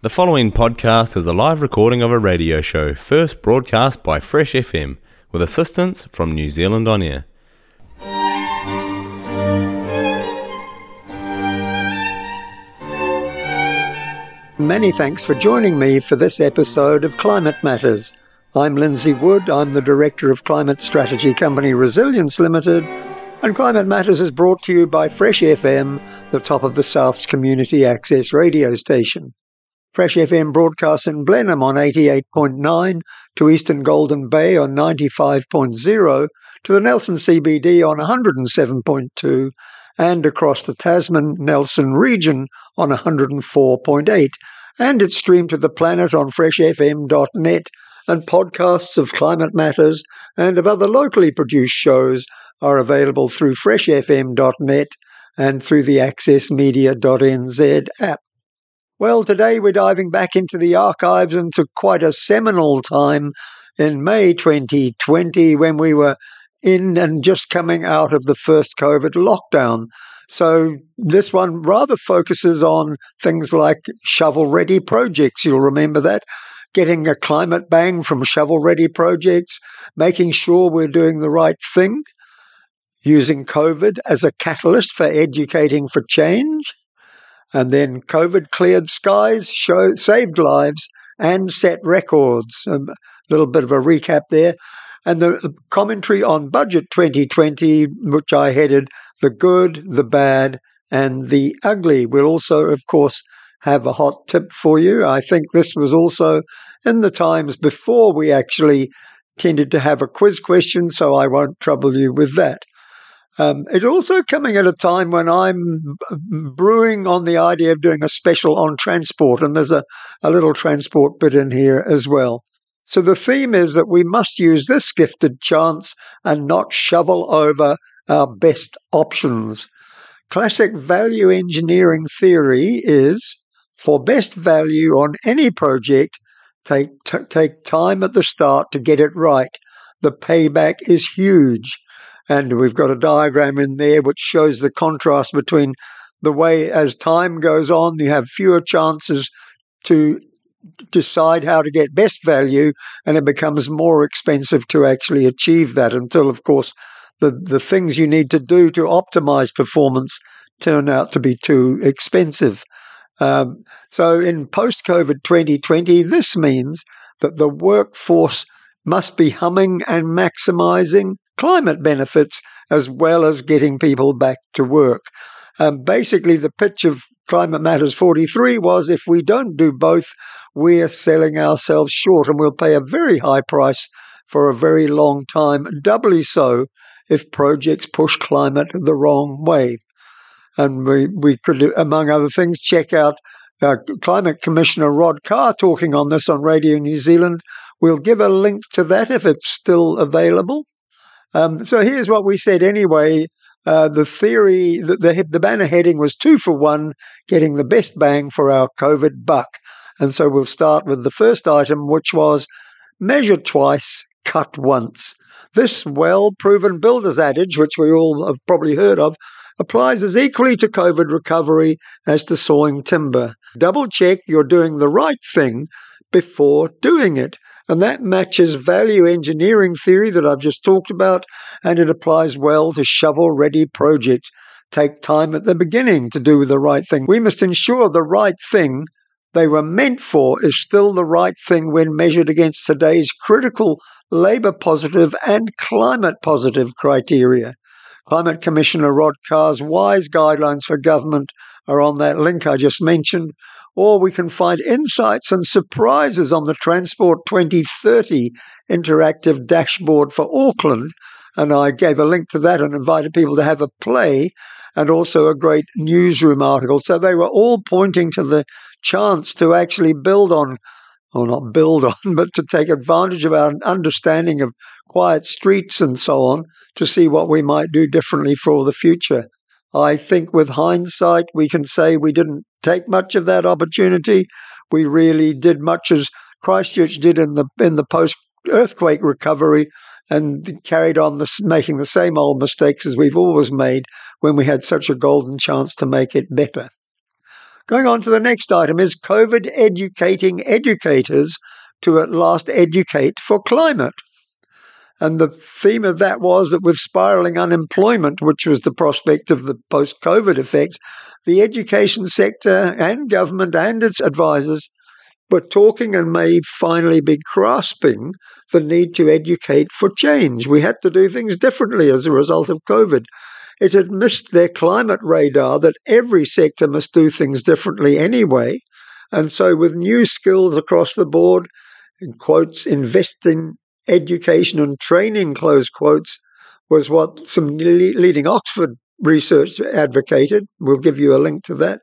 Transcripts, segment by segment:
The following podcast is a live recording of a radio show first broadcast by Fresh FM with assistance from New Zealand On Air. Many thanks for joining me for this episode of Climate Matters. I'm Lindsay Wood, I'm the Director of Climate Strategy Company Resilience Limited, and Climate Matters is brought to you by Fresh FM, the top of the South's community access radio station. Fresh FM broadcasts in Blenheim on 88.9, to Eastern Golden Bay on 95.0, to the Nelson CBD on 107.2, and across the Tasman Nelson region on 104.8. And it's streamed to the planet on freshfm.net, and podcasts of climate matters and of other locally produced shows are available through freshfm.net and through the accessmedia.nz app. Well, today we're diving back into the archives into quite a seminal time in May 2020 when we were in and just coming out of the first COVID lockdown. So this one rather focuses on things like shovel ready projects. You'll remember that. Getting a climate bang from shovel ready projects, making sure we're doing the right thing, using COVID as a catalyst for educating for change, and then COVID cleared skies, show, saved lives, and set records. A little bit of a recap there. And the commentary on Budget 2020, which I headed The Good, the Bad, and the Ugly. We'll also, of course, have a hot tip for you. I think this was also in the times before we actually tended to have a quiz question, so I won't trouble you with that. Um, it's also coming at a time when I'm brewing on the idea of doing a special on transport, and there's a, a little transport bit in here as well. So the theme is that we must use this gifted chance and not shovel over our best options. Classic value engineering theory is for best value on any project, take, t- take time at the start to get it right. The payback is huge. And we've got a diagram in there which shows the contrast between the way as time goes on, you have fewer chances to decide how to get best value, and it becomes more expensive to actually achieve that until, of course, the, the things you need to do to optimize performance turn out to be too expensive. Um, so, in post COVID 2020, this means that the workforce must be humming and maximizing climate benefits as well as getting people back to work. Um, basically, the pitch of Climate Matters 43 was if we don't do both, we're selling ourselves short and we'll pay a very high price for a very long time, doubly so if projects push climate the wrong way. And we, we could, among other things, check out uh, Climate Commissioner Rod Carr talking on this on Radio New Zealand. We'll give a link to that if it's still available. Um, so here's what we said anyway. Uh, the theory, the, the, the banner heading was two for one, getting the best bang for our COVID buck. And so we'll start with the first item, which was measure twice, cut once. This well proven builder's adage, which we all have probably heard of, applies as equally to COVID recovery as to sawing timber. Double check you're doing the right thing before doing it. And that matches value engineering theory that I've just talked about, and it applies well to shovel ready projects. Take time at the beginning to do the right thing. We must ensure the right thing they were meant for is still the right thing when measured against today's critical labour positive and climate positive criteria. Climate Commissioner Rod Carr's wise guidelines for government are on that link I just mentioned, or we can find insights and surprises on the Transport 2030 interactive dashboard for Auckland. And I gave a link to that and invited people to have a play and also a great newsroom article. So they were all pointing to the chance to actually build on, or not build on, but to take advantage of our understanding of quiet streets and so on to see what we might do differently for the future. I think with hindsight, we can say we didn't take much of that opportunity. We really did much as Christchurch did in the in the post earthquake recovery and carried on making the same old mistakes as we've always made when we had such a golden chance to make it better. Going on to the next item is COVID educating educators to at last educate for climate. And the theme of that was that with spiraling unemployment, which was the prospect of the post COVID effect, the education sector and government and its advisors were talking and may finally be grasping the need to educate for change. We had to do things differently as a result of COVID. It had missed their climate radar that every sector must do things differently anyway. And so, with new skills across the board, in quotes, invest in education and training, close quotes, was what some leading Oxford research advocated. We'll give you a link to that.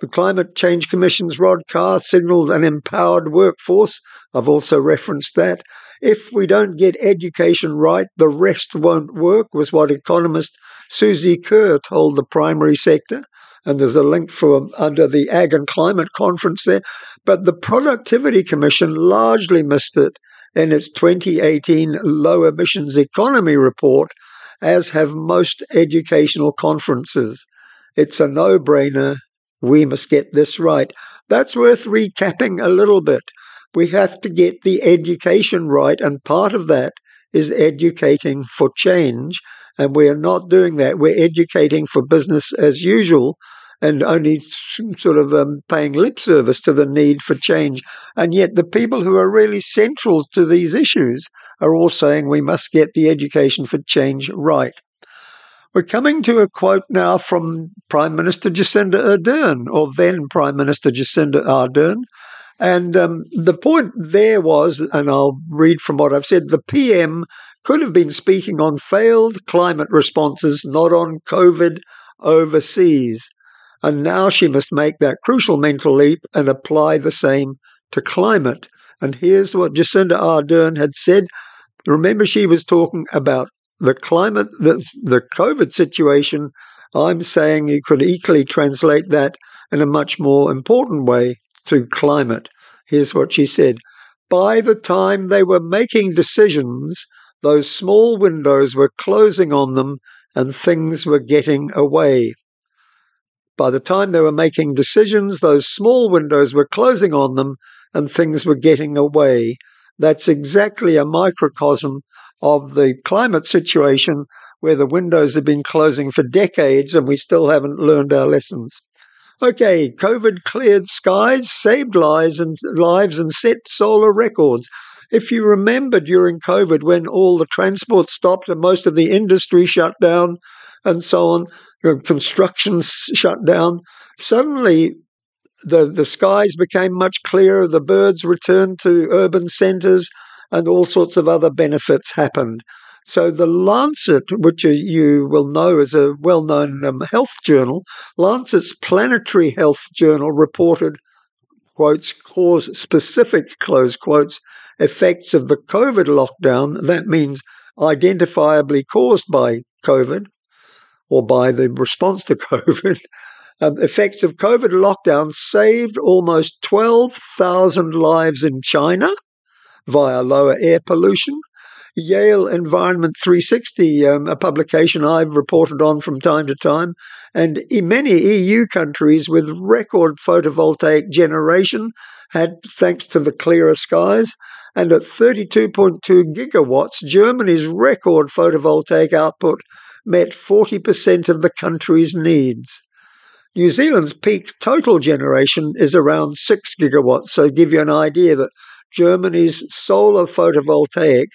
The Climate Change Commission's Rod Carr signalled an empowered workforce. I've also referenced that. If we don't get education right, the rest won't work, was what economist Suzi Kerr told the primary sector. And there's a link for under the Ag and Climate Conference there. But the Productivity Commission largely missed it in its 2018 Low Emissions Economy Report, as have most educational conferences. It's a no brainer. We must get this right. That's worth recapping a little bit. We have to get the education right, and part of that is educating for change. And we are not doing that. We're educating for business as usual and only sort of um, paying lip service to the need for change. And yet, the people who are really central to these issues are all saying we must get the education for change right. We're coming to a quote now from Prime Minister Jacinda Ardern, or then Prime Minister Jacinda Ardern. And um, the point there was, and I'll read from what I've said the PM could have been speaking on failed climate responses, not on COVID overseas. And now she must make that crucial mental leap and apply the same to climate. And here's what Jacinda Ardern had said. Remember, she was talking about the climate, the, the COVID situation. I'm saying you could equally translate that in a much more important way to climate. Here's what she said By the time they were making decisions, those small windows were closing on them and things were getting away. By the time they were making decisions, those small windows were closing on them and things were getting away. That's exactly a microcosm of the climate situation where the windows have been closing for decades and we still haven't learned our lessons. Okay, COVID cleared skies, saved lives and lives and set solar records. If you remember during COVID when all the transport stopped and most of the industry shut down and so on, construction shut down. Suddenly, the, the skies became much clearer, the birds returned to urban centres, and all sorts of other benefits happened. So, the Lancet, which you will know is a well known um, health journal, Lancet's Planetary Health Journal reported, quotes, cause specific, close quotes, effects of the COVID lockdown. That means identifiably caused by COVID, or by the response to COVID, um, effects of COVID lockdown saved almost 12,000 lives in China via lower air pollution. Yale Environment 360, um, a publication I've reported on from time to time, and many EU countries with record photovoltaic generation had, thanks to the clearer skies, and at 32.2 gigawatts, Germany's record photovoltaic output met 40% of the country's needs. New Zealand's peak total generation is around 6 gigawatts, so give you an idea that Germany's solar photovoltaic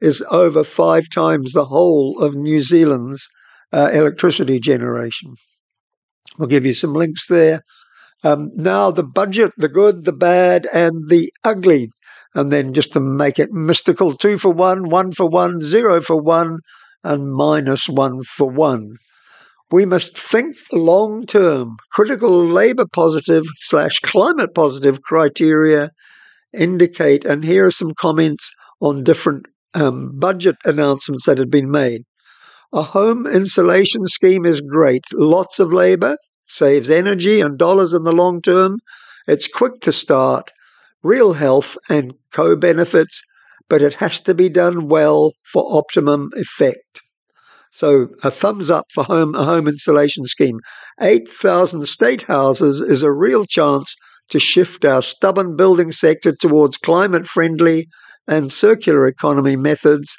is over five times the whole of New Zealand's uh, electricity generation. We'll give you some links there. Um, now, the budget, the good, the bad, and the ugly. And then just to make it mystical, two for one, one for one, zero for one, and minus one for one. We must think long term. Critical labour positive slash climate positive criteria indicate, and here are some comments on different um, budget announcements that had been made. A home insulation scheme is great. Lots of labour, saves energy and dollars in the long term. It's quick to start, real health and co benefits but it has to be done well for optimum effect. So a thumbs up for home a home insulation scheme. 8,000 state houses is a real chance to shift our stubborn building sector towards climate friendly and circular economy methods.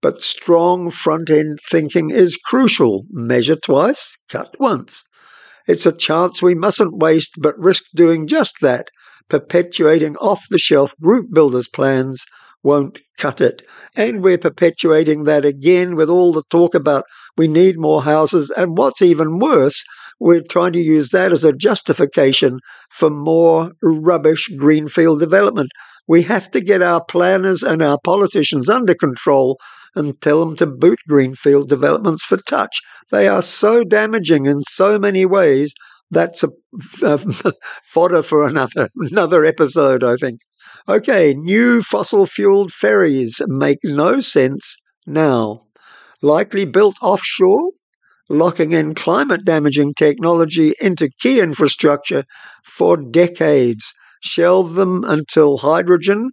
But strong front end thinking is crucial. Measure twice, cut once. It's a chance we mustn't waste, but risk doing just that, perpetuating off the shelf group builders plans won't cut it. And we're perpetuating that again with all the talk about we need more houses. And what's even worse, we're trying to use that as a justification for more rubbish greenfield development. We have to get our planners and our politicians under control and tell them to boot greenfield developments for touch. They are so damaging in so many ways. That's a, uh, a fodder for another another episode, I think. Okay, new fossil fueled ferries make no sense now. Likely built offshore, locking in climate damaging technology into key infrastructure for decades. Shelve them until hydrogen,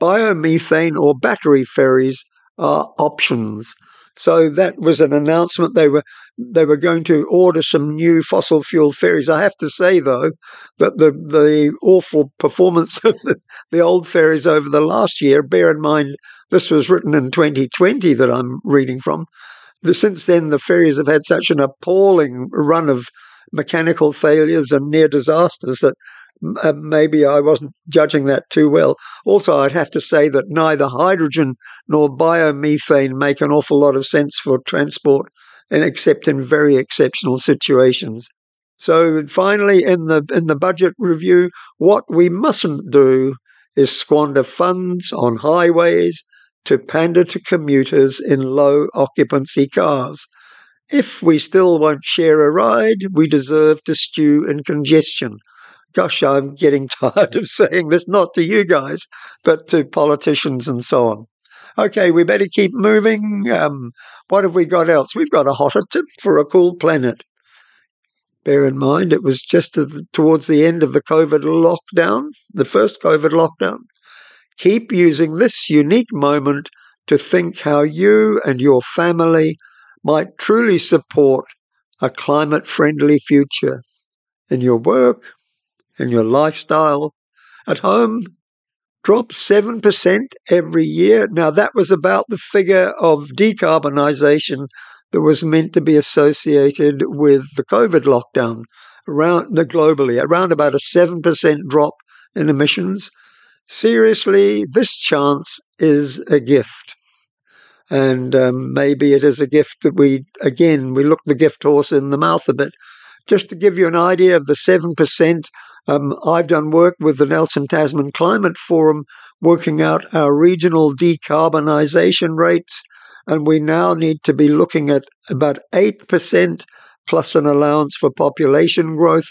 biomethane, or battery ferries are options. So that was an announcement. They were they were going to order some new fossil fuel ferries. I have to say though that the the awful performance of the, the old ferries over the last year. Bear in mind this was written in 2020 that I'm reading from. The, since then, the ferries have had such an appalling run of mechanical failures and near disasters that uh, maybe I wasn't judging that too well. Also, I'd have to say that neither hydrogen nor biomethane make an awful lot of sense for transport, and except in very exceptional situations. So finally, in the in the budget review, what we mustn't do is squander funds on highways to pander to commuters in low occupancy cars. If we still won't share a ride, we deserve to stew in congestion gosh, I'm getting tired of saying this, not to you guys, but to politicians and so on. Okay, we better keep moving. Um, what have we got else? We've got a hotter tip for a cool planet. Bear in mind, it was just the, towards the end of the COVID lockdown, the first COVID lockdown. Keep using this unique moment to think how you and your family might truly support a climate friendly future in your work, and your lifestyle at home drops 7% every year. Now, that was about the figure of decarbonisation that was meant to be associated with the COVID lockdown around globally, around about a 7% drop in emissions. Seriously, this chance is a gift. And um, maybe it is a gift that we, again, we look the gift horse in the mouth a bit. Just to give you an idea of the 7%, um, I've done work with the Nelson Tasman Climate Forum working out our regional decarbonisation rates, and we now need to be looking at about 8% plus an allowance for population growth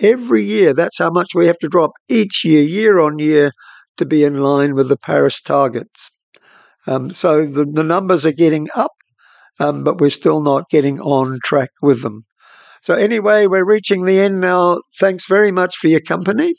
every year. That's how much we have to drop each year, year on year, to be in line with the Paris targets. Um, so the, the numbers are getting up, um, but we're still not getting on track with them. So, anyway, we're reaching the end now. Thanks very much for your company.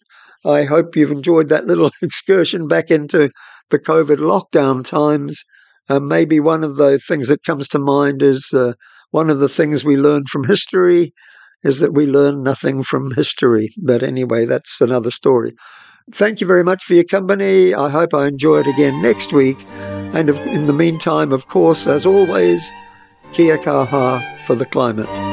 I hope you've enjoyed that little excursion back into the COVID lockdown times. Uh, maybe one of the things that comes to mind is uh, one of the things we learn from history is that we learn nothing from history. But anyway, that's another story. Thank you very much for your company. I hope I enjoy it again next week. And in the meantime, of course, as always, kia kaha for the climate.